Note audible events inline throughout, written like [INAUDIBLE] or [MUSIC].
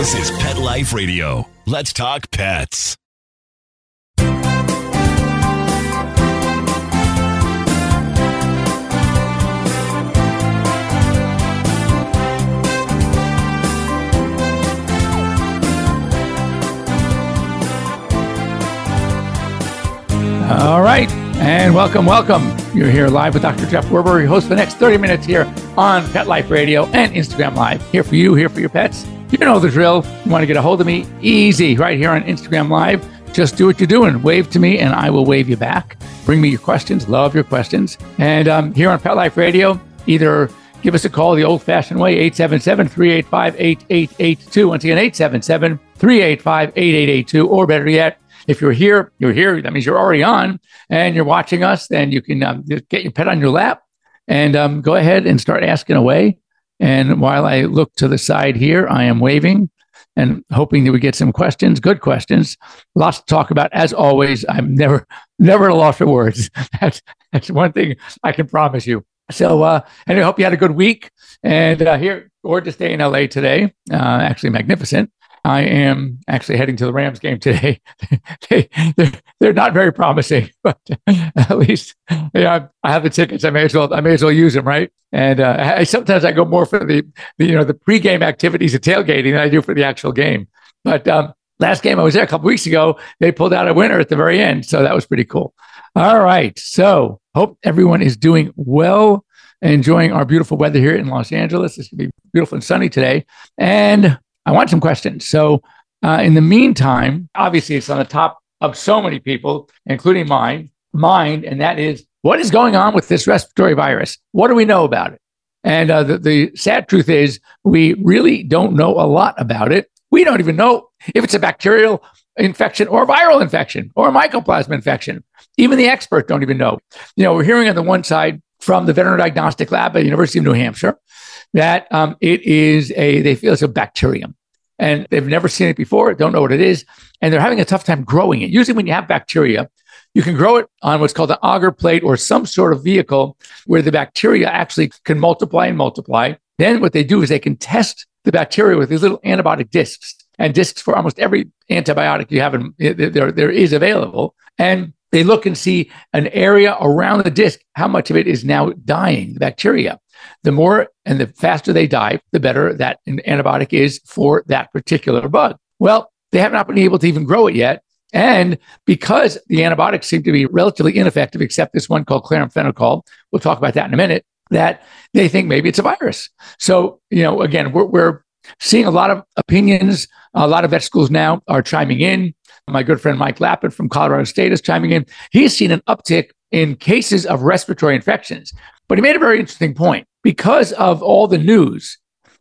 This is Pet Life Radio. Let's talk pets. All right, and welcome, welcome. You're here live with Dr. Jeff Werber, your host for the next 30 minutes here on Pet Life Radio and Instagram Live. Here for you, here for your pets. You know the drill. You want to get a hold of me? Easy, right here on Instagram Live. Just do what you're doing. Wave to me, and I will wave you back. Bring me your questions. Love your questions. And um, here on Pet Life Radio, either give us a call the old fashioned way, 877 385 8882. Once again, 877 385 8882. Or better yet, if you're here, you're here. That means you're already on and you're watching us. Then you can um, get your pet on your lap and um, go ahead and start asking away. And while I look to the side here, I am waving and hoping that we get some questions, good questions. Lots to talk about. As always, I'm never, [LAUGHS] never at a loss for words. [LAUGHS] That's, that's one thing I can promise you. So, uh, and I hope you had a good week. And uh, here, gorgeous day in LA today. Uh, actually, magnificent. I am actually heading to the Rams game today. [LAUGHS] they, they're, they're not very promising, [LAUGHS] but at least yeah, I have the tickets. I may as well I may as well use them, right? And uh, I, sometimes I go more for the, the you know the pregame activities of tailgating than I do for the actual game. But um, last game I was there a couple weeks ago, they pulled out a winner at the very end, so that was pretty cool. All right, so hope everyone is doing well enjoying our beautiful weather here in Los Angeles. It's going to be beautiful and sunny today. And I want some questions. So, uh, in the meantime, obviously, it's on the top of so many people, including mine, mind, and that is what is going on with this respiratory virus? What do we know about it? And uh, the, the sad truth is, we really don't know a lot about it. We don't even know if it's a bacterial infection or a viral infection or a mycoplasma infection. Even the experts don't even know. You know, we're hearing on the one side from the Veterinary Diagnostic Lab at the University of New Hampshire that um, it is a, they feel it's a bacterium and they've never seen it before, don't know what it is, and they're having a tough time growing it. Usually, when you have bacteria, you can grow it on what's called an agar plate or some sort of vehicle where the bacteria actually can multiply and multiply. Then, what they do is they can test the bacteria with these little antibiotic discs and discs for almost every antibiotic you have in, eh, there, there is available. And they look and see an area around the disc, how much of it is now dying, the bacteria. The more and the faster they die, the better that antibiotic is for that particular bug. Well, they have not been able to even grow it yet. And because the antibiotics seem to be relatively ineffective, except this one called chloramphenicol, we'll talk about that in a minute, that they think maybe it's a virus. So, you know, again, we're, we're seeing a lot of opinions. A lot of vet schools now are chiming in. My good friend Mike Lappin from Colorado State is chiming in. He's seen an uptick in cases of respiratory infections. But he made a very interesting point. Because of all the news,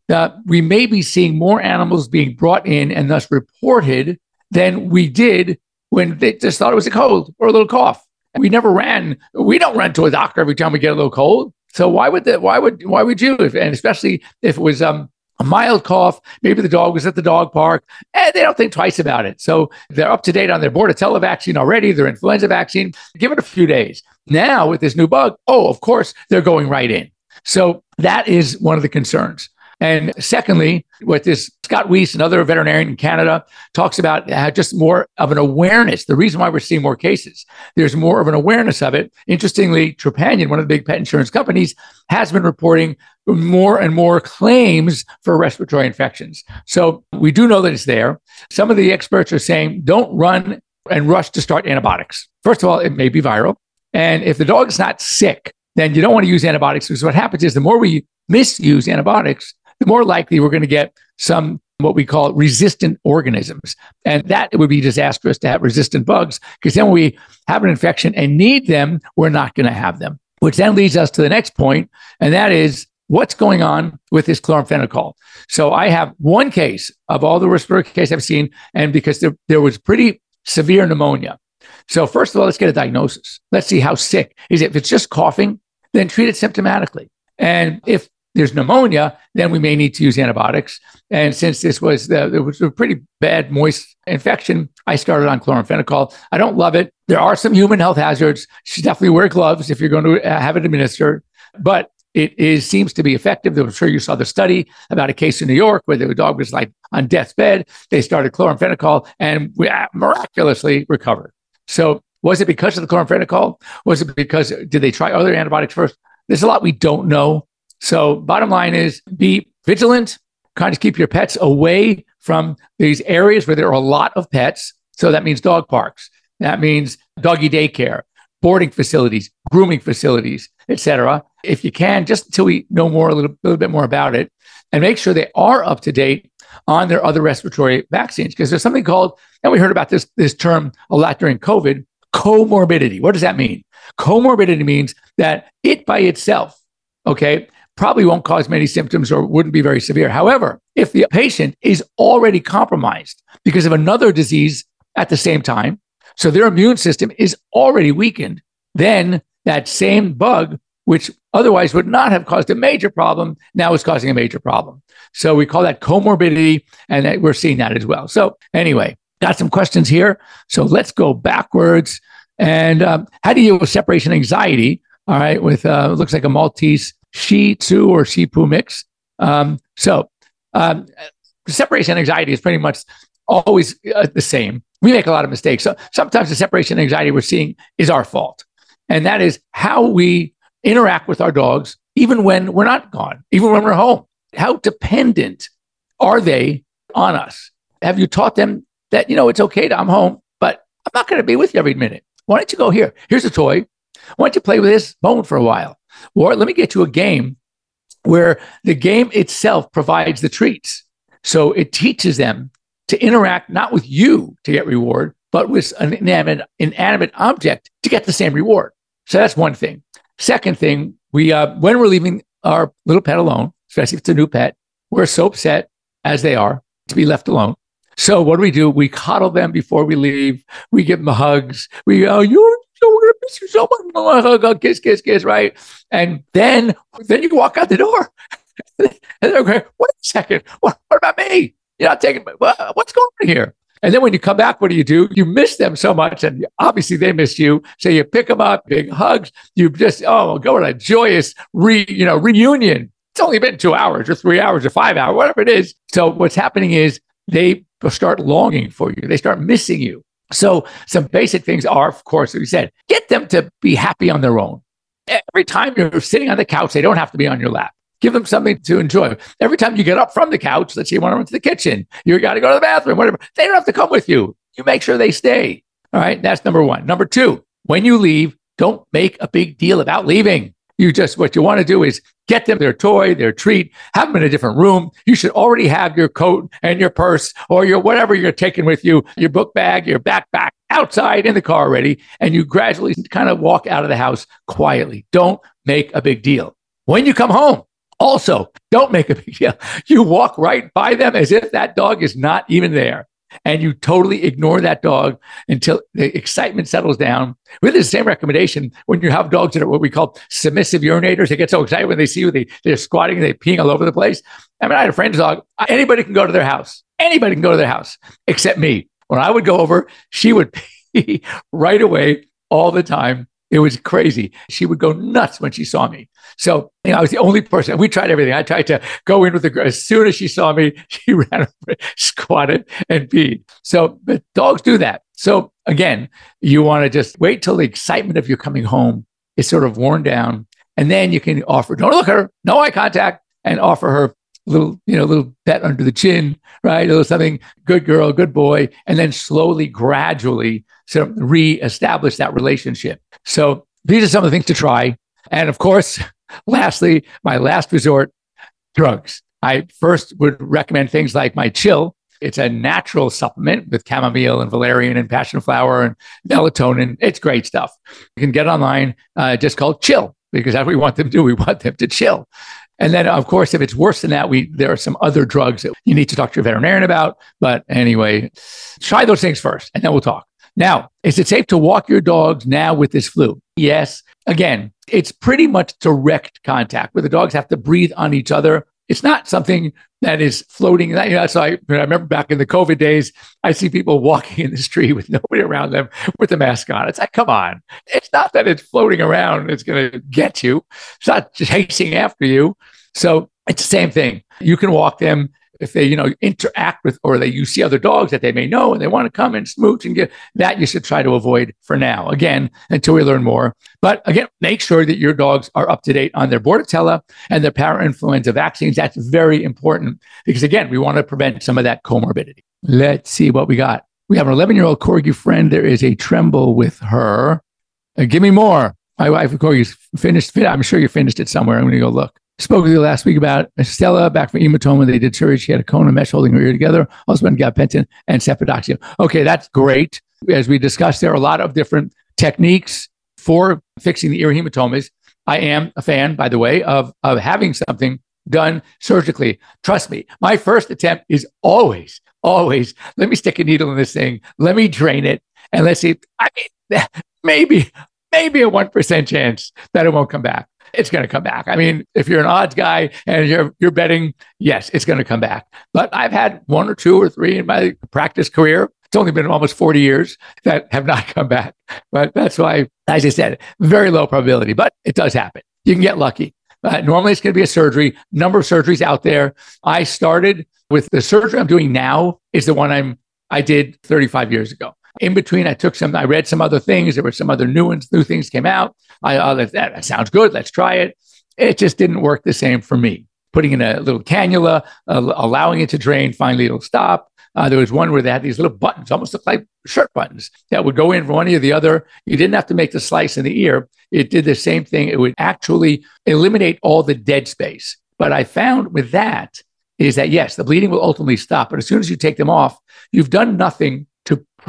that we may be seeing more animals being brought in and thus reported than we did when they just thought it was a cold or a little cough. We never ran. We don't run to a doctor every time we get a little cold. So why would that? Why would why would you? If, and especially if it was um, a mild cough, maybe the dog was at the dog park, and they don't think twice about it. So they're up to date on their Bordetella vaccine already, their influenza vaccine. Give it a few days. Now with this new bug, oh, of course, they're going right in. So that is one of the concerns. And secondly, what this Scott Weiss, another veterinarian in Canada, talks about uh, just more of an awareness. The reason why we're seeing more cases, there's more of an awareness of it. Interestingly, Trupanion, one of the big pet insurance companies, has been reporting more and more claims for respiratory infections. So we do know that it's there. Some of the experts are saying don't run and rush to start antibiotics. First of all, it may be viral. And if the dog is not sick, then you don't want to use antibiotics because what happens is the more we misuse antibiotics, the more likely we're going to get some what we call resistant organisms. And that it would be disastrous to have resistant bugs because then we have an infection and need them, we're not going to have them. Which then leads us to the next point, and that is what's going on with this chloramphenicol. So I have one case of all the respiratory cases I've seen, and because there, there was pretty severe pneumonia. So first of all, let's get a diagnosis. Let's see how sick is it. If it's just coughing, then treat it symptomatically. And if there's pneumonia, then we may need to use antibiotics. And since this was the, it was a pretty bad moist infection, I started on chloramphenicol. I don't love it. There are some human health hazards. You should definitely wear gloves if you're going to uh, have it administered. But it is seems to be effective. I'm sure you saw the study about a case in New York where the dog was like on death's bed. They started chloramphenicol and we miraculously recovered. So was it because of the chloramphenicol? Was it because did they try other antibiotics first? There's a lot we don't know. So bottom line is be vigilant, kind of keep your pets away from these areas where there are a lot of pets. So that means dog parks. That means doggy daycare, boarding facilities, grooming facilities, etc. If you can, just until we know more a little, little bit more about it, and make sure they are up to date on their other respiratory vaccines. Because there's something called, and we heard about this this term a lot during COVID, comorbidity. What does that mean? Comorbidity means that it by itself, okay, probably won't cause many symptoms or wouldn't be very severe. However, if the patient is already compromised because of another disease at the same time, so their immune system is already weakened, then that same bug, which otherwise would not have caused a major problem, now is causing a major problem. So we call that comorbidity, and we're seeing that as well. So, anyway, got some questions here. So let's go backwards. And um, how do you deal with separation anxiety? All right, with uh, looks like a Maltese Shih Tzu or Shih Poo mix. Um, so um, separation anxiety is pretty much always uh, the same. We make a lot of mistakes. So sometimes the separation anxiety we're seeing is our fault. And that is how we interact with our dogs, even when we're not gone, even when we're home. How dependent are they on us? Have you taught them that, you know, it's okay to, I'm home, but I'm not going to be with you every minute. Why don't you go here? Here's a toy. Why don't you play with this bone for a while? Or let me get you a game where the game itself provides the treats. So it teaches them to interact not with you to get reward, but with an inanimate, inanimate object to get the same reward. So that's one thing. Second thing, we uh, when we're leaving our little pet alone, especially if it's a new pet, we're so upset as they are to be left alone. So what do we do? We coddle them before we leave. We give them hugs. We go, you're we're gonna miss you so much. Hug, kiss, kiss, kiss, right? And then then you walk out the door. [LAUGHS] and they're going, wait a second, what, what about me? You're not taking what's going on here? And then when you come back, what do you do? You miss them so much, and obviously they miss you. So you pick them up, big hugs. You just oh, go on a joyous re you know reunion. It's only been two hours or three hours or five hours, whatever it is. So what's happening is they start longing for you. They start missing you. So some basic things are, of course, as we said, get them to be happy on their own. Every time you're sitting on the couch, they don't have to be on your lap. Give them something to enjoy. Every time you get up from the couch, let's say you want to run to the kitchen, you got to go to the bathroom, whatever. They don't have to come with you. You make sure they stay. All right. That's number one. Number two, when you leave, don't make a big deal about leaving. You just, what you want to do is get them their toy, their treat, have them in a different room. You should already have your coat and your purse or your whatever you're taking with you, your book bag, your backpack outside in the car already. And you gradually kind of walk out of the house quietly. Don't make a big deal. When you come home, also, don't make a big deal. You walk right by them as if that dog is not even there and you totally ignore that dog until the excitement settles down. With the same recommendation when you have dogs that are what we call submissive urinators. They get so excited when they see you, they, they're squatting, and they're peeing all over the place. I mean, I had a friend's dog. Anybody can go to their house. Anybody can go to their house except me. When I would go over, she would [LAUGHS] pee right away all the time. It was crazy. She would go nuts when she saw me. So you know, I was the only person. We tried everything. I tried to go in with the girl. As soon as she saw me, [LAUGHS] she ran over, [LAUGHS] squatted, and peed. So, but dogs do that. So again, you want to just wait till the excitement of you coming home is sort of worn down, and then you can offer. Don't look at her. No eye contact, and offer her little, you know, little pet under the chin, right? A little something, good girl, good boy, and then slowly, gradually, sort of reestablish that relationship. So these are some of the things to try. And of course, [LAUGHS] lastly, my last resort, drugs. I first would recommend things like my chill. It's a natural supplement with chamomile and valerian and passion flower and melatonin. It's great stuff. You can get online, uh, just called chill because that's what we want them to do. We want them to chill. And then, of course, if it's worse than that, we there are some other drugs that you need to talk to your veterinarian about. But anyway, try those things first, and then we'll talk. Now, is it safe to walk your dogs now with this flu? Yes. Again, it's pretty much direct contact where the dogs have to breathe on each other. It's not something that is floating. You know, so I, I remember back in the COVID days, I see people walking in the street with [LAUGHS] nobody around them with the mask on. It's like, come on. It's not that it's floating around. It's going to get you. It's not chasing after you. So it's the same thing. You can walk them if they, you know, interact with or they you see other dogs that they may know and they want to come and smooch and get that you should try to avoid for now. Again, until we learn more. But again, make sure that your dogs are up to date on their Bordetella and their parainfluenza vaccines. That's very important because again, we want to prevent some of that comorbidity. Let's see what we got. We have an 11 year old corgi friend. There is a tremble with her. Uh, give me more. My wife, of Corgi's finished. I'm sure you finished it somewhere. I'm going to go look. Spoke with you last week about Stella back from hematoma. They did surgery. She had a cone and mesh holding her ear together. Husband got pentin and cefpodoxime. Okay, that's great. As we discussed, there are a lot of different techniques for fixing the ear hematomas. I am a fan, by the way, of, of having something done surgically. Trust me, my first attempt is always, always, let me stick a needle in this thing. Let me drain it. And let's see. I mean, [LAUGHS] maybe, maybe a 1% chance that it won't come back it's going to come back. I mean, if you're an odds guy and you're you're betting, yes, it's going to come back. But I've had one or two or three in my practice career. It's only been almost 40 years that have not come back. But that's why, as I said, very low probability, but it does happen. You can get lucky. Uh, normally, it's going to be a surgery. Number of surgeries out there. I started with the surgery I'm doing now is the one I'm I did 35 years ago. In between, I took some, I read some other things. There were some other new ones, new things came out. I, that, that sounds good. Let's try it. It just didn't work the same for me. Putting in a little cannula, uh, allowing it to drain, finally it'll stop. Uh, there was one where they had these little buttons, almost looked like shirt buttons, that would go in one to the other. You didn't have to make the slice in the ear. It did the same thing. It would actually eliminate all the dead space. But I found with that is that yes, the bleeding will ultimately stop. But as soon as you take them off, you've done nothing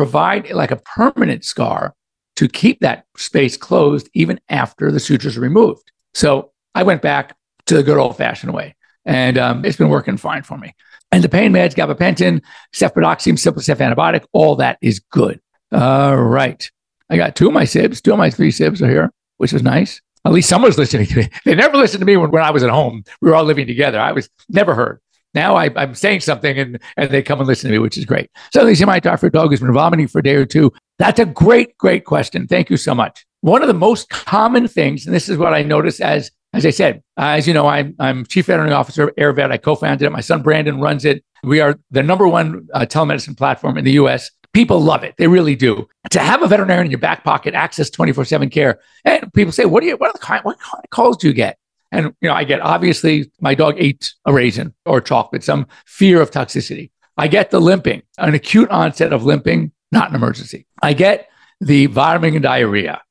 provide like a permanent scar to keep that space closed even after the sutures are removed. So I went back to the good old fashioned way, and um, it's been working fine for me. And the pain meds, gabapentin, cefpodoxime, Simplicef antibiotic, all that is good. All right. I got two of my sibs, two of my three sibs are here, which is nice. At least someone's listening to me. They never listened to me when, when I was at home. We were all living together. I was never heard. Now I, am saying something and, and they come and listen to me, which is great. So they say my Darfur dog has been vomiting for a day or two. That's a great, great question. Thank you so much. One of the most common things, and this is what I notice as as I said, uh, as you know, I'm I'm chief veterinary officer of AirVet. I co-founded it. My son Brandon runs it. We are the number one uh, telemedicine platform in the U.S. People love it. They really do. To have a veterinarian in your back pocket, access 24/7 care, and people say, "What do you? What are the? What kind of calls do you get?" And you know, I get obviously my dog ate a raisin or chocolate, some fear of toxicity. I get the limping, an acute onset of limping, not an emergency. I get the vomiting and diarrhea.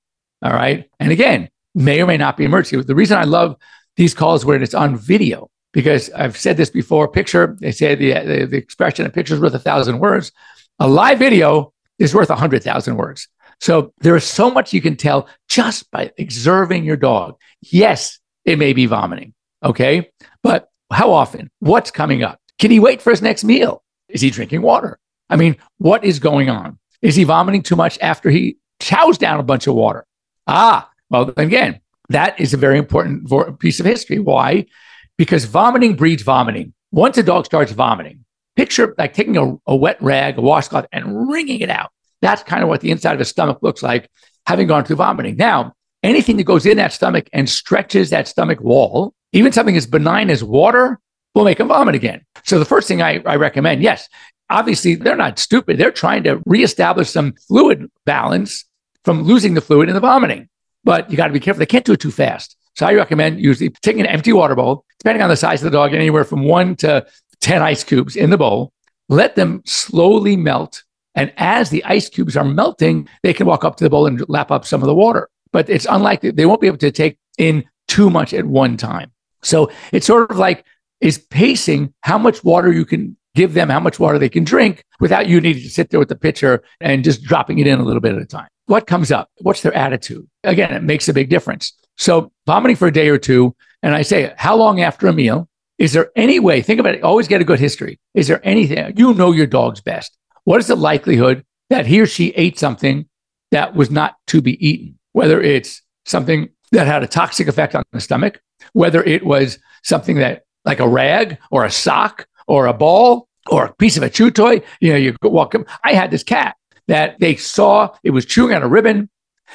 All right. And again, may or may not be emergency. The reason I love these calls where it's on video, because I've said this before, picture, they say the, the, the expression, a picture is worth a thousand words. A live video is worth a hundred thousand words. So there is so much you can tell just by observing your dog. Yes, it may be vomiting. Okay. But how often? What's coming up? Can he wait for his next meal? Is he drinking water? I mean, what is going on? Is he vomiting too much after he chows down a bunch of water? Ah, well, again, that is a very important piece of history. Why? Because vomiting breeds vomiting. Once a dog starts vomiting, picture like taking a, a wet rag, a washcloth, and wringing it out. That's kind of what the inside of his stomach looks like having gone through vomiting. Now, anything that goes in that stomach and stretches that stomach wall, even something as benign as water, will make them vomit again. So the first thing I, I recommend, yes, obviously they're not stupid. They're trying to reestablish some fluid balance from losing the fluid in the vomiting. But you got to be careful. They can't do it too fast. So I recommend usually taking an empty water bowl, depending on the size of the dog, anywhere from one to 10 ice cubes in the bowl. Let them slowly melt. And as the ice cubes are melting, they can walk up to the bowl and lap up some of the water but it's unlikely they won't be able to take in too much at one time. So it's sort of like is pacing how much water you can give them, how much water they can drink without you needing to sit there with the pitcher and just dropping it in a little bit at a time. What comes up? What's their attitude? Again, it makes a big difference. So vomiting for a day or two, and I say, how long after a meal? Is there any way? Think about it. Always get a good history. Is there anything you know your dog's best? What is the likelihood that he or she ate something that was not to be eaten? Whether it's something that had a toxic effect on the stomach, whether it was something that like a rag or a sock or a ball or a piece of a chew toy. You know, you walk up. I had this cat that they saw it was chewing on a ribbon.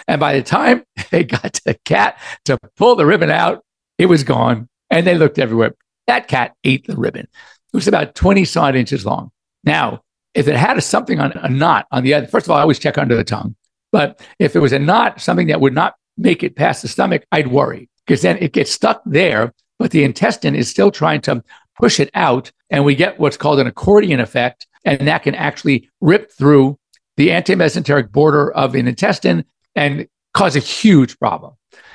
And by the time [LAUGHS] they got to the cat to pull the ribbon out, it was gone. And they looked everywhere. That cat ate the ribbon. It was about 20 solid inches long. Now, if it had a, something on a knot on the other, first of all, I always check under the tongue. But if it was a knot, something that would not make it past the stomach, I'd worry because then it gets stuck there, but the intestine is still trying to push it out. And we get what's called an accordion effect. And that can actually rip through the antimesenteric border of an intestine and cause a huge problem.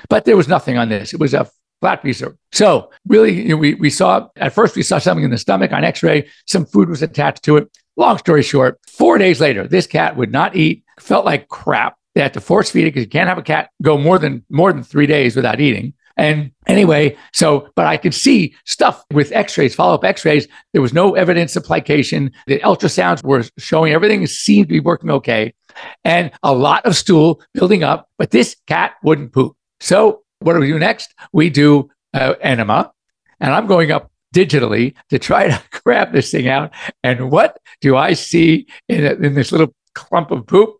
But there was nothing on this. It was a flat piece of. So really, you know, we, we saw, at first we saw something in the stomach on x-ray. Some food was attached to it. Long story short, four days later, this cat would not eat, felt like crap. They had to force feed it because you can't have a cat go more than more than three days without eating. And anyway, so, but I could see stuff with x rays, follow up x rays. There was no evidence of plication. The ultrasounds were showing everything seemed to be working okay. And a lot of stool building up, but this cat wouldn't poop. So, what do we do next? We do uh, enema. And I'm going up digitally to try to [LAUGHS] grab this thing out. And what do I see in, in this little clump of poop?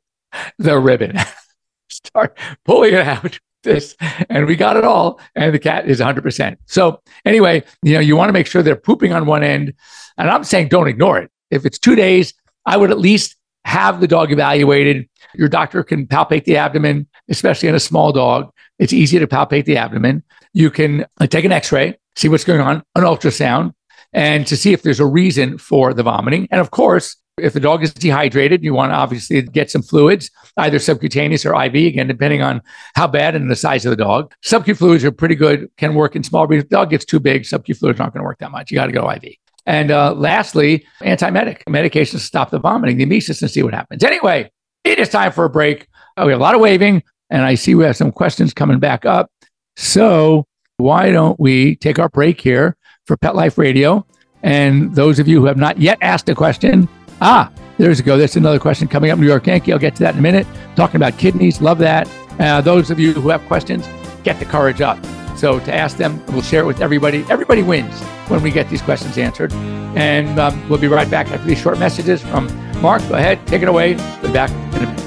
The ribbon. [LAUGHS] Start pulling it out [LAUGHS] this and we got it all and the cat is 100% so anyway you know you want to make sure they're pooping on one end and i'm saying don't ignore it. If it's two days i would at least have the dog evaluated. Your doctor can palpate the abdomen especially in a small dog. It's easy to palpate the abdomen. You can uh, take an x-ray see what's going on an ultrasound and to see if there's a reason for the vomiting. And of course if the dog is dehydrated, you want to obviously get some fluids, either subcutaneous or IV, again, depending on how bad and the size of the dog. Subcu fluids are pretty good, can work in small breeds. If the dog gets too big, subcu fluids aren't going to work that much. You got to go IV. And uh, lastly, antiemetic medications to stop the vomiting, the emesis, and see what happens. Anyway, it is time for a break. Oh, we have a lot of waving, and I see we have some questions coming back up. So why don't we take our break here for Pet Life Radio? And those of you who have not yet asked a question, Ah, there's a go. There's another question coming up. New York Yankee. I'll get to that in a minute. Talking about kidneys. Love that. Uh, those of you who have questions, get the courage up. So to ask them, we'll share it with everybody. Everybody wins when we get these questions answered. And um, we'll be right back after these short messages from Mark. Go ahead, take it away. We'll be back in a minute.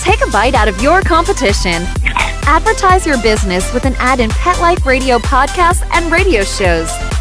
Take a bite out of your competition. Advertise your business with an ad in Pet Life Radio podcasts and radio shows.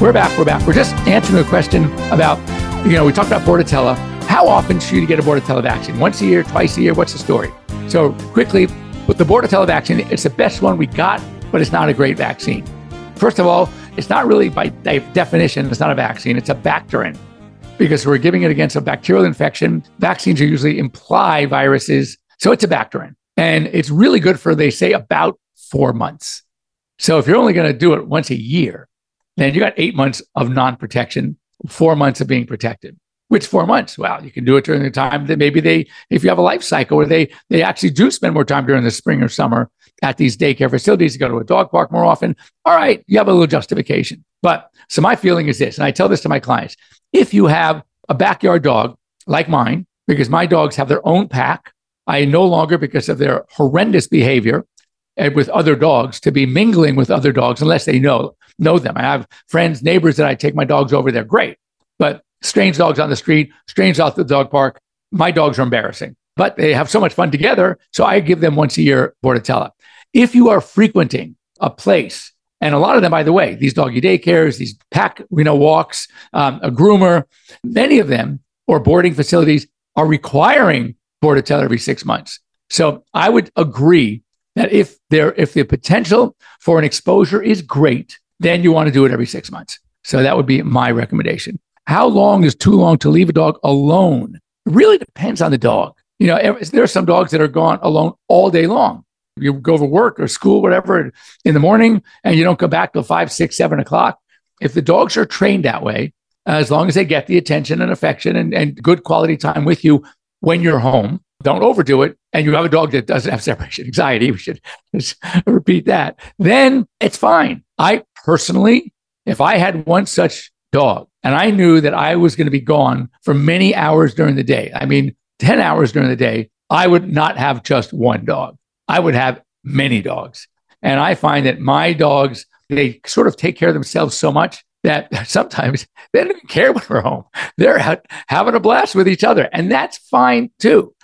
We're back. We're back. We're just answering a question about, you know, we talked about Bordetella. How often should you get a Bordetella vaccine? Once a year, twice a year? What's the story? So quickly, with the Bordetella vaccine, it's the best one we got, but it's not a great vaccine. First of all, it's not really by definition, it's not a vaccine, it's a bacterin because we're giving it against a bacterial infection. Vaccines usually imply viruses. So it's a bacterin. And it's really good for, they say, about four months. So if you're only going to do it once a year, then you got eight months of non protection, four months of being protected. Which four months? Well, you can do it during the time that maybe they, if you have a life cycle where they they actually do spend more time during the spring or summer at these daycare facilities, you go to a dog park more often. All right, you have a little justification. But so my feeling is this, and I tell this to my clients: if you have a backyard dog like mine, because my dogs have their own pack, I no longer, because of their horrendous behavior with other dogs, to be mingling with other dogs unless they know know them. I have friends, neighbors that I take my dogs over. They're great. But strange dogs on the street, strange out the dog park, my dogs are embarrassing. But they have so much fun together. So I give them once a year Bordetella. If you are frequenting a place, and a lot of them, by the way, these doggy daycares, these pack, you know, walks, um, a groomer, many of them or boarding facilities are requiring Bordetella every six months. So I would agree that if there if the potential for an exposure is great, then you want to do it every six months. So that would be my recommendation. How long is too long to leave a dog alone? It really depends on the dog. You know, there are some dogs that are gone alone all day long. You go to work or school, whatever, in the morning, and you don't come back till five, six, seven o'clock. If the dogs are trained that way, as long as they get the attention and affection and, and good quality time with you when you're home, don't overdo it. And you have a dog that doesn't have separation anxiety. We should [LAUGHS] repeat that. Then it's fine. I personally, if I had one such dog and I knew that I was going to be gone for many hours during the day, I mean, 10 hours during the day, I would not have just one dog. I would have many dogs. And I find that my dogs, they sort of take care of themselves so much that [LAUGHS] sometimes they don't even care when we're home. They're out having a blast with each other. And that's fine too.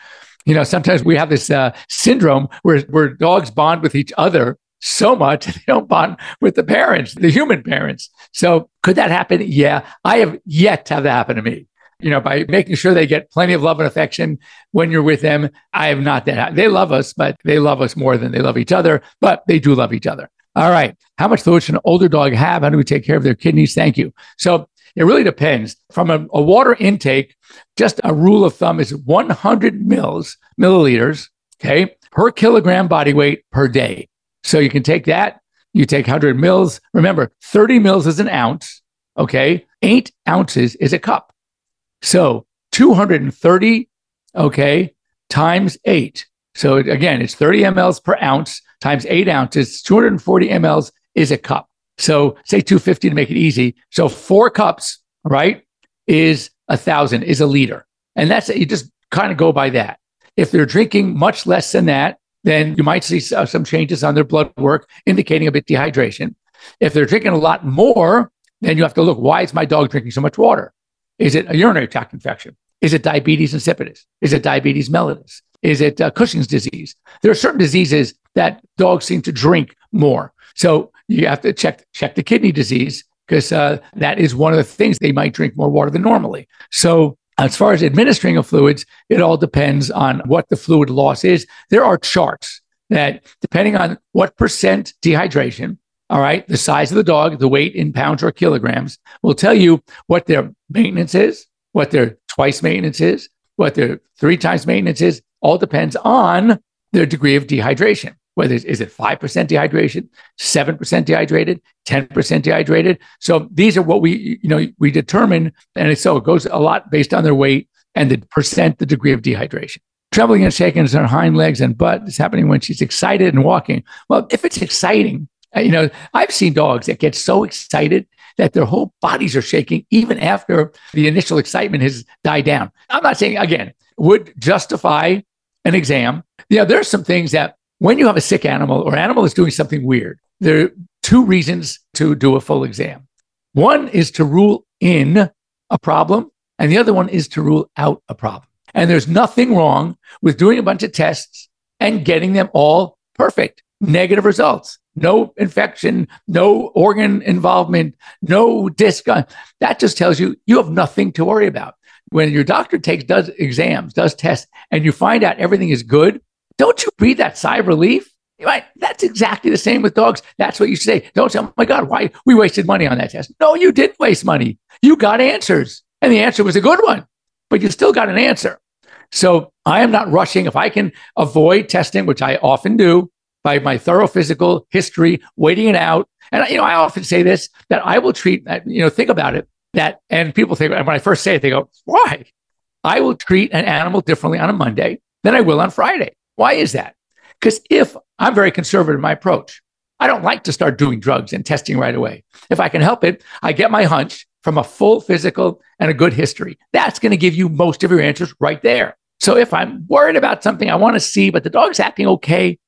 You know, sometimes we have this uh, syndrome where, where dogs bond with each other so much [LAUGHS] they don't bond with the parents, the human parents. So could that happen? Yeah. I have yet to have that happen to me. You know, by making sure they get plenty of love and affection when you're with them. I have not that. They love us, but they love us more than they love each other, but they do love each other. All right. How much fluid should an older dog have? How do we take care of their kidneys? Thank you. So it really depends. From a, a water intake, just a rule of thumb is 100 mils, milliliters, okay, per kilogram body weight per day. So you can take that, you take 100 mils. Remember, 30 mils is an ounce, okay? Eight ounces is a cup. So 230, okay, times eight. So again, it's 30 mLs per ounce times eight ounces. 240 mLs is a cup. So say 250 to make it easy. So four cups, right, is a thousand, is a liter. And that's it. you just kind of go by that. If they're drinking much less than that, then you might see some changes on their blood work indicating a bit dehydration. If they're drinking a lot more, then you have to look why is my dog drinking so much water? Is it a urinary tract infection? Is it diabetes insipidus? Is it diabetes mellitus? Is it uh, Cushing's disease? There are certain diseases that dogs seem to drink more. So you have to check check the kidney disease because uh, that is one of the things they might drink more water than normally. So as far as administering of fluids, it all depends on what the fluid loss is. There are charts that, depending on what percent dehydration, all right, the size of the dog, the weight in pounds or kilograms, will tell you what their maintenance is, what their twice maintenance is, what their three times maintenance is. All depends on their degree of dehydration. Whether it's, is it 5% dehydration, 7% dehydrated, 10% dehydrated. So these are what we, you know, we determine. And so it goes a lot based on their weight and the percent, the degree of dehydration. Trembling and shaking in her hind legs and butt is happening when she's excited and walking. Well, if it's exciting, uh, you know, I've seen dogs that get so excited that their whole bodies are shaking even after the initial excitement has died down. I'm not saying, again, would justify an exam. Yeah, there are some things that when you have a sick animal or animal is doing something weird, there are two reasons to do a full exam. One is to rule in a problem, and the other one is to rule out a problem. And there's nothing wrong with doing a bunch of tests and getting them all perfect, negative results. No infection, no organ involvement, no disc. That just tells you you have nothing to worry about. When your doctor takes does exams, does tests, and you find out everything is good, don't you breathe that sigh of relief? Right? That's exactly the same with dogs. That's what you say. Don't say, oh my God, why we wasted money on that test. No, you didn't waste money. You got answers. And the answer was a good one, but you still got an answer. So I am not rushing. If I can avoid testing, which I often do by my thorough physical history, waiting it out. And, you know, I often say this that I will treat, you know, think about it that, and people think, when I first say it, they go, why? I will treat an animal differently on a Monday than I will on Friday. Why is that? Because if I'm very conservative in my approach, I don't like to start doing drugs and testing right away. If I can help it, I get my hunch from a full physical and a good history. That's going to give you most of your answers right there. So if I'm worried about something I want to see, but the dog's acting okay,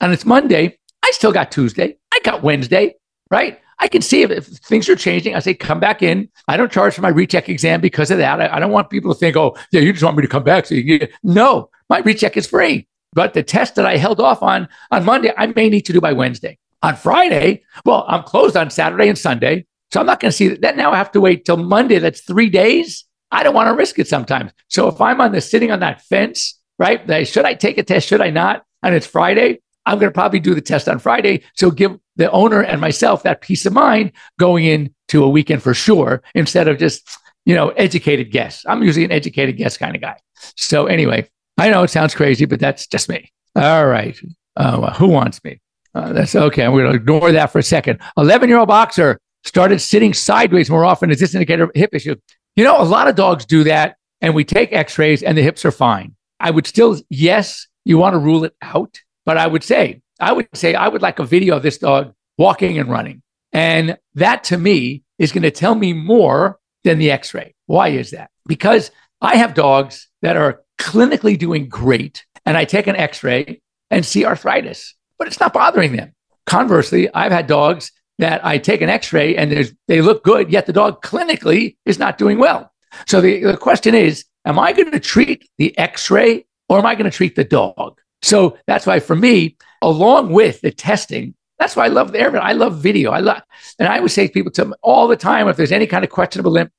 and it's Monday, I still got Tuesday, I got Wednesday, right? I can see if, if, things are changing. I say, come back in. I don't charge for my recheck exam because of that. I, I, don't want people to think, oh, yeah, you just want me to come back. So you no, my recheck is free. But the test that I held off on on Monday, I may need to do by Wednesday. On Friday, well, I'm closed on Saturday and Sunday. So I'm not going to see that. Now I have to wait till Monday. That's three days. I don't want to risk it sometimes. So if I'm on the sitting on that fence, right? Should I take a test? Should I not? And it's Friday. I'm going to probably do the test on Friday. So give the owner and myself that peace of mind going into a weekend for sure, instead of just, you know, educated guess. I'm usually an educated guess kind of guy. So anyway, I know it sounds crazy, but that's just me. All right. Uh, who wants me? Uh, that's okay. I'm going to ignore that for a second. 11 year old boxer started sitting sideways more often. Is this indicator of hip issue? You know, a lot of dogs do that, and we take x rays and the hips are fine. I would still, yes, you want to rule it out, but I would say, I would say, I would like a video of this dog walking and running. And that to me is going to tell me more than the x ray. Why is that? Because I have dogs that are clinically doing great, and I take an x ray and see arthritis, but it's not bothering them. Conversely, I've had dogs that I take an x ray and they look good, yet the dog clinically is not doing well. So the, the question is, am I going to treat the x ray or am I going to treat the dog? So that's why for me, along with the testing, that's why I love the air. I love video. I love, and I would say to people to all the time, if there's any kind of questionable limp,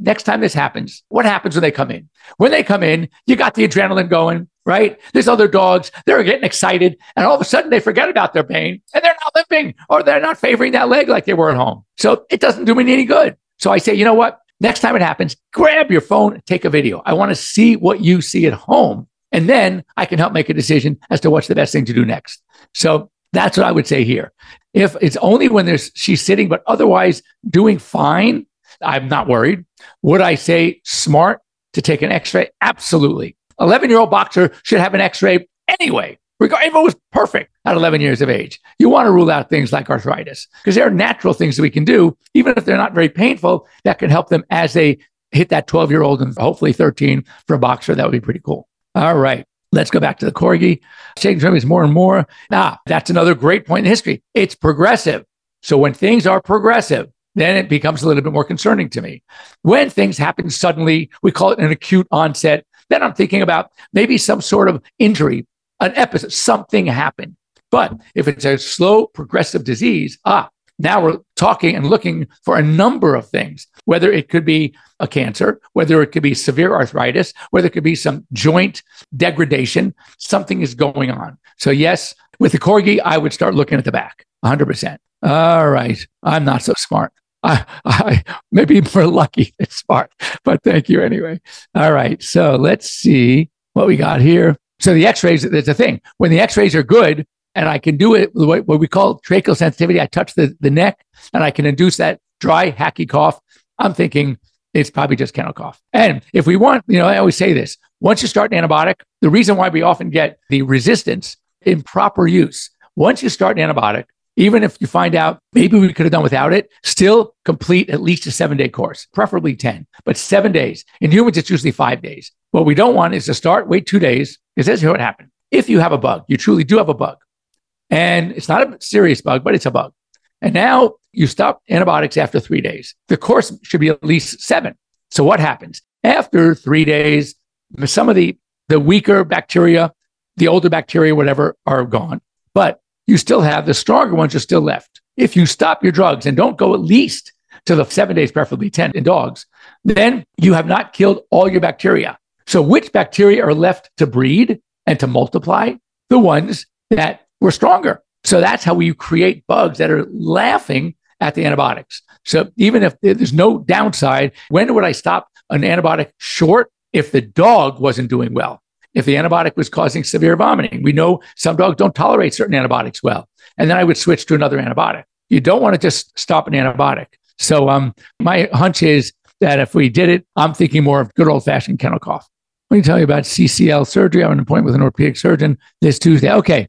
next time this happens, what happens when they come in? When they come in, you got the adrenaline going, right? There's other dogs, they're getting excited, and all of a sudden they forget about their pain and they're not limping or they're not favoring that leg like they were at home. So it doesn't do me any good. So I say, you know what? Next time it happens, grab your phone, take a video. I want to see what you see at home. And then I can help make a decision as to what's the best thing to do next. So that's what I would say here. If it's only when there's she's sitting, but otherwise doing fine, I'm not worried. Would I say smart to take an x-ray? Absolutely. 11 year old boxer should have an x-ray anyway, if it was perfect at 11 years of age. You want to rule out things like arthritis because there are natural things that we can do, even if they're not very painful, that can help them as they hit that 12 year old and hopefully 13 for a boxer. That would be pretty cool. All right. Let's go back to the corgi. Changing training more and more. Now, that's another great point in history. It's progressive. So when things are progressive, then it becomes a little bit more concerning to me. When things happen suddenly, we call it an acute onset. Then I'm thinking about maybe some sort of injury, an episode, something happened. But if it's a slow progressive disease, ah, now we're talking and looking for a number of things, whether it could be a cancer, whether it could be severe arthritis, whether it could be some joint degradation, something is going on. So, yes, with the corgi, I would start looking at the back 100%. All right. I'm not so smart. I, I maybe more lucky [LAUGHS] than smart, but thank you anyway. All right. So let's see what we got here. So the x-rays, there's a thing. When the x-rays are good, and I can do it what, we call tracheal sensitivity. I touch the, the neck and I can induce that dry, hacky cough. I'm thinking it's probably just kennel cough. And if we want, you know, I always say this once you start an antibiotic, the reason why we often get the resistance in proper use, once you start an antibiotic, even if you find out maybe we could have done without it, still complete at least a seven day course, preferably 10, but seven days. In humans, it's usually five days. What we don't want is to start, wait two days, because this is what happened. If you have a bug, you truly do have a bug, and it's not a serious bug, but it's a bug. And now you stop antibiotics after three days. The course should be at least seven. So what happens? After three days, some of the, the weaker bacteria, the older bacteria, whatever, are gone. But you still have the stronger ones are still left. If you stop your drugs and don't go at least to the seven days, preferably 10 in dogs, then you have not killed all your bacteria. So, which bacteria are left to breed and to multiply? The ones that were stronger. So, that's how we create bugs that are laughing at the antibiotics. So, even if there's no downside, when would I stop an antibiotic short if the dog wasn't doing well? If the antibiotic was causing severe vomiting. We know some dogs don't tolerate certain antibiotics well. And then I would switch to another antibiotic. You don't want to just stop an antibiotic. So um, my hunch is that if we did it, I'm thinking more of good old fashioned kennel cough. Let me tell you about CCL surgery. I have an appointment with an orthopedic surgeon this Tuesday. Okay.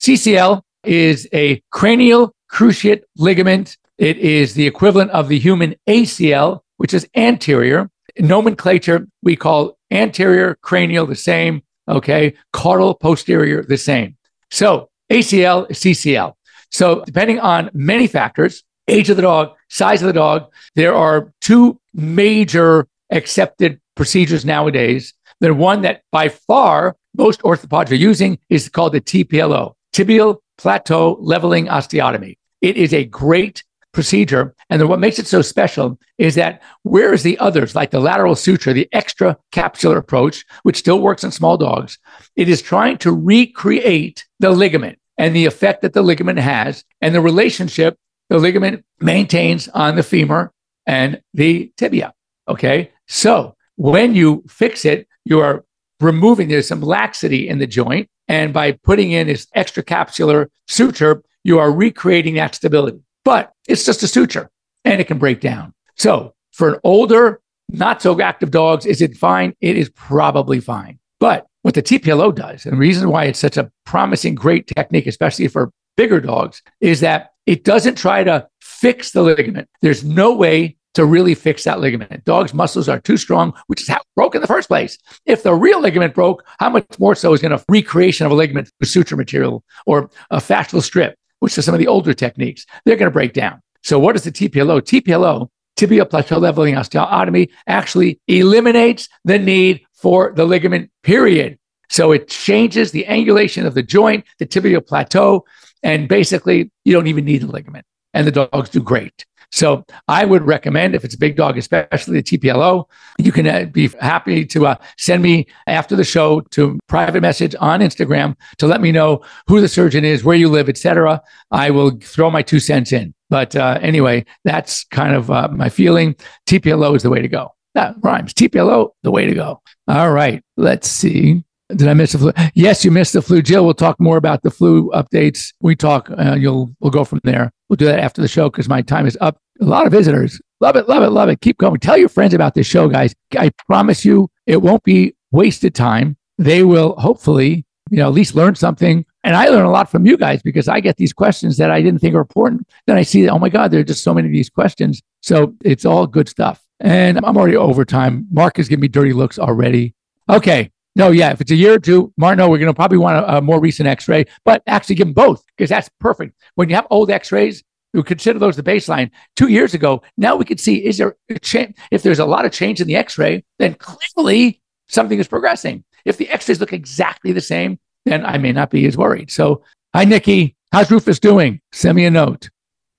CCL is a cranial cruciate ligament. It is the equivalent of the human ACL, which is anterior. In nomenclature, we call anterior cranial the same, Okay. Caudal posterior, the same. So ACL, CCL. So depending on many factors, age of the dog, size of the dog, there are two major accepted procedures nowadays. The one that by far most orthopods are using is called the TPLO, tibial plateau leveling osteotomy. It is a great procedure. And then what makes it so special is that whereas the others, like the lateral suture, the extra capsular approach, which still works in small dogs, it is trying to recreate the ligament and the effect that the ligament has and the relationship the ligament maintains on the femur and the tibia. Okay. So when you fix it, you are removing, there's some laxity in the joint. And by putting in this extra capsular suture, you are recreating that stability. But it's just a suture and it can break down. So for an older, not so active dogs, is it fine? It is probably fine. But what the TPLO does, and the reason why it's such a promising, great technique, especially for bigger dogs, is that it doesn't try to fix the ligament. There's no way to really fix that ligament. Dogs' muscles are too strong, which is how it broke in the first place. If the real ligament broke, how much more so is going to recreation of a ligament with suture material or a fascial strip, which are some of the older techniques, they're going to break down. So what is the TPLO? TPLO, tibial plateau leveling osteotomy, actually eliminates the need for the ligament, period. So it changes the angulation of the joint, the tibial plateau, and basically you don't even need the ligament. And the dogs do great. So I would recommend if it's a big dog, especially the TPLO, you can uh, be happy to uh, send me after the show to private message on Instagram to let me know who the surgeon is, where you live, etc. I will throw my two cents in. But uh, anyway, that's kind of uh, my feeling. TPLO is the way to go. That rhymes. TPLO, the way to go. All right. Let's see. Did I miss the flu? Yes, you missed the flu. Jill, we'll talk more about the flu updates. We talk, uh, you'll, we'll go from there. We'll do that after the show because my time is up. A lot of visitors. Love it, love it, love it. Keep going. Tell your friends about this show, guys. I promise you it won't be wasted time. They will hopefully, you know, at least learn something. And I learn a lot from you guys because I get these questions that I didn't think are important. Then I see that, oh my God, there are just so many of these questions. So it's all good stuff. And I'm already over time. Mark is giving me dirty looks already. Okay. No, yeah. If it's a year or two, Martin, we're going to probably want a, a, more recent x ray, but actually give them both because that's perfect. When you have old x rays, we consider those the baseline. Two years ago, now we can see is there a change? If there's a lot of change in the x ray, then clearly something is progressing. If the x rays look exactly the same, then I may not be as worried. So, hi, Nikki. How's Rufus doing? Send me a note.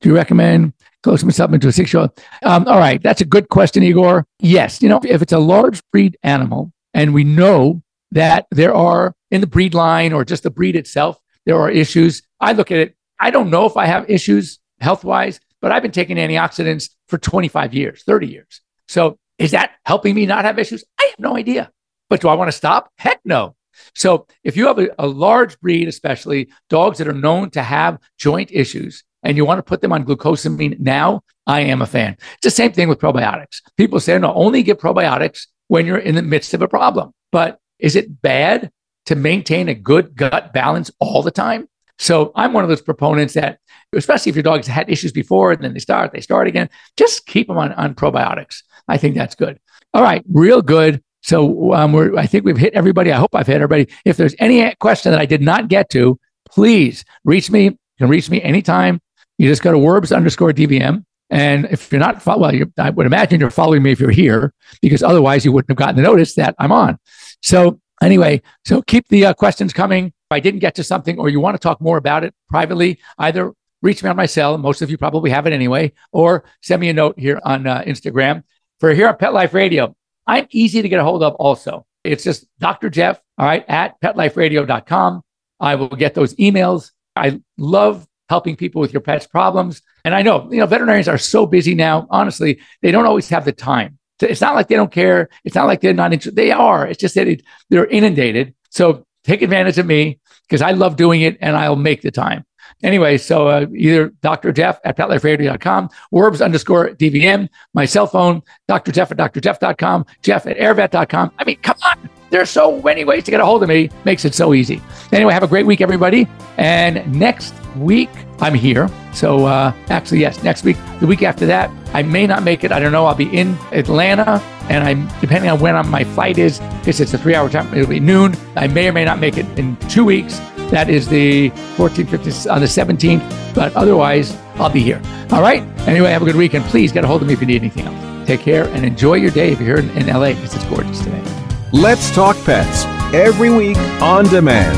Do you recommend glucosamine to a six year old? Um, all right. That's a good question, Igor. Yes. You know, if it's a large breed animal, and we know that there are in the breed line or just the breed itself, there are issues. I look at it, I don't know if I have issues health wise, but I've been taking antioxidants for 25 years, 30 years. So is that helping me not have issues? I have no idea. But do I want to stop? Heck no. So if you have a, a large breed, especially dogs that are known to have joint issues, and you want to put them on glucosamine now, I am a fan. It's the same thing with probiotics. People say, no, only give probiotics when you're in the midst of a problem. But is it bad to maintain a good gut balance all the time? So I'm one of those proponents that, especially if your dog's had issues before and then they start, they start again, just keep them on, on probiotics. I think that's good. All right, real good. So um, we're, I think we've hit everybody. I hope I've hit everybody. If there's any question that I did not get to, please reach me. You can reach me anytime. You just go to Werbs underscore DVM. And if you're not, well, you, I would imagine you're following me if you're here, because otherwise you wouldn't have gotten the notice that I'm on. So anyway, so keep the uh, questions coming. If I didn't get to something, or you want to talk more about it privately, either reach me on my cell. Most of you probably have it anyway, or send me a note here on uh, Instagram. For here on Pet Life Radio, I'm easy to get a hold of. Also, it's just Dr. Jeff, all right, at PetLifeRadio.com. I will get those emails. I love helping people with your pet's problems. And I know, you know, veterinarians are so busy now. Honestly, they don't always have the time. It's not like they don't care. It's not like they're not interested. They are. It's just that it, they're inundated. So take advantage of me because I love doing it and I'll make the time. Anyway, so uh, either Dr. Jeff at petliferadio.com, Werbs underscore DVM, my cell phone, Dr. Jeff at drjeff.com, Jeff at airvet.com. I mean, come on. There's so many ways to get a hold of me. Makes it so easy. Anyway, have a great week, everybody. And next week, I'm here. So uh, actually, yes, next week, the week after that, I may not make it. I don't know. I'll be in Atlanta, and I'm depending on when my flight is. Because it's a three-hour time, it'll be noon. I may or may not make it in two weeks. That is the 14th, 15th, on the 17th. But otherwise, I'll be here. All right. Anyway, have a good week, and please get a hold of me if you need anything else. Take care and enjoy your day if you're here in, in LA because it's gorgeous today. Let's Talk Pets every week on demand,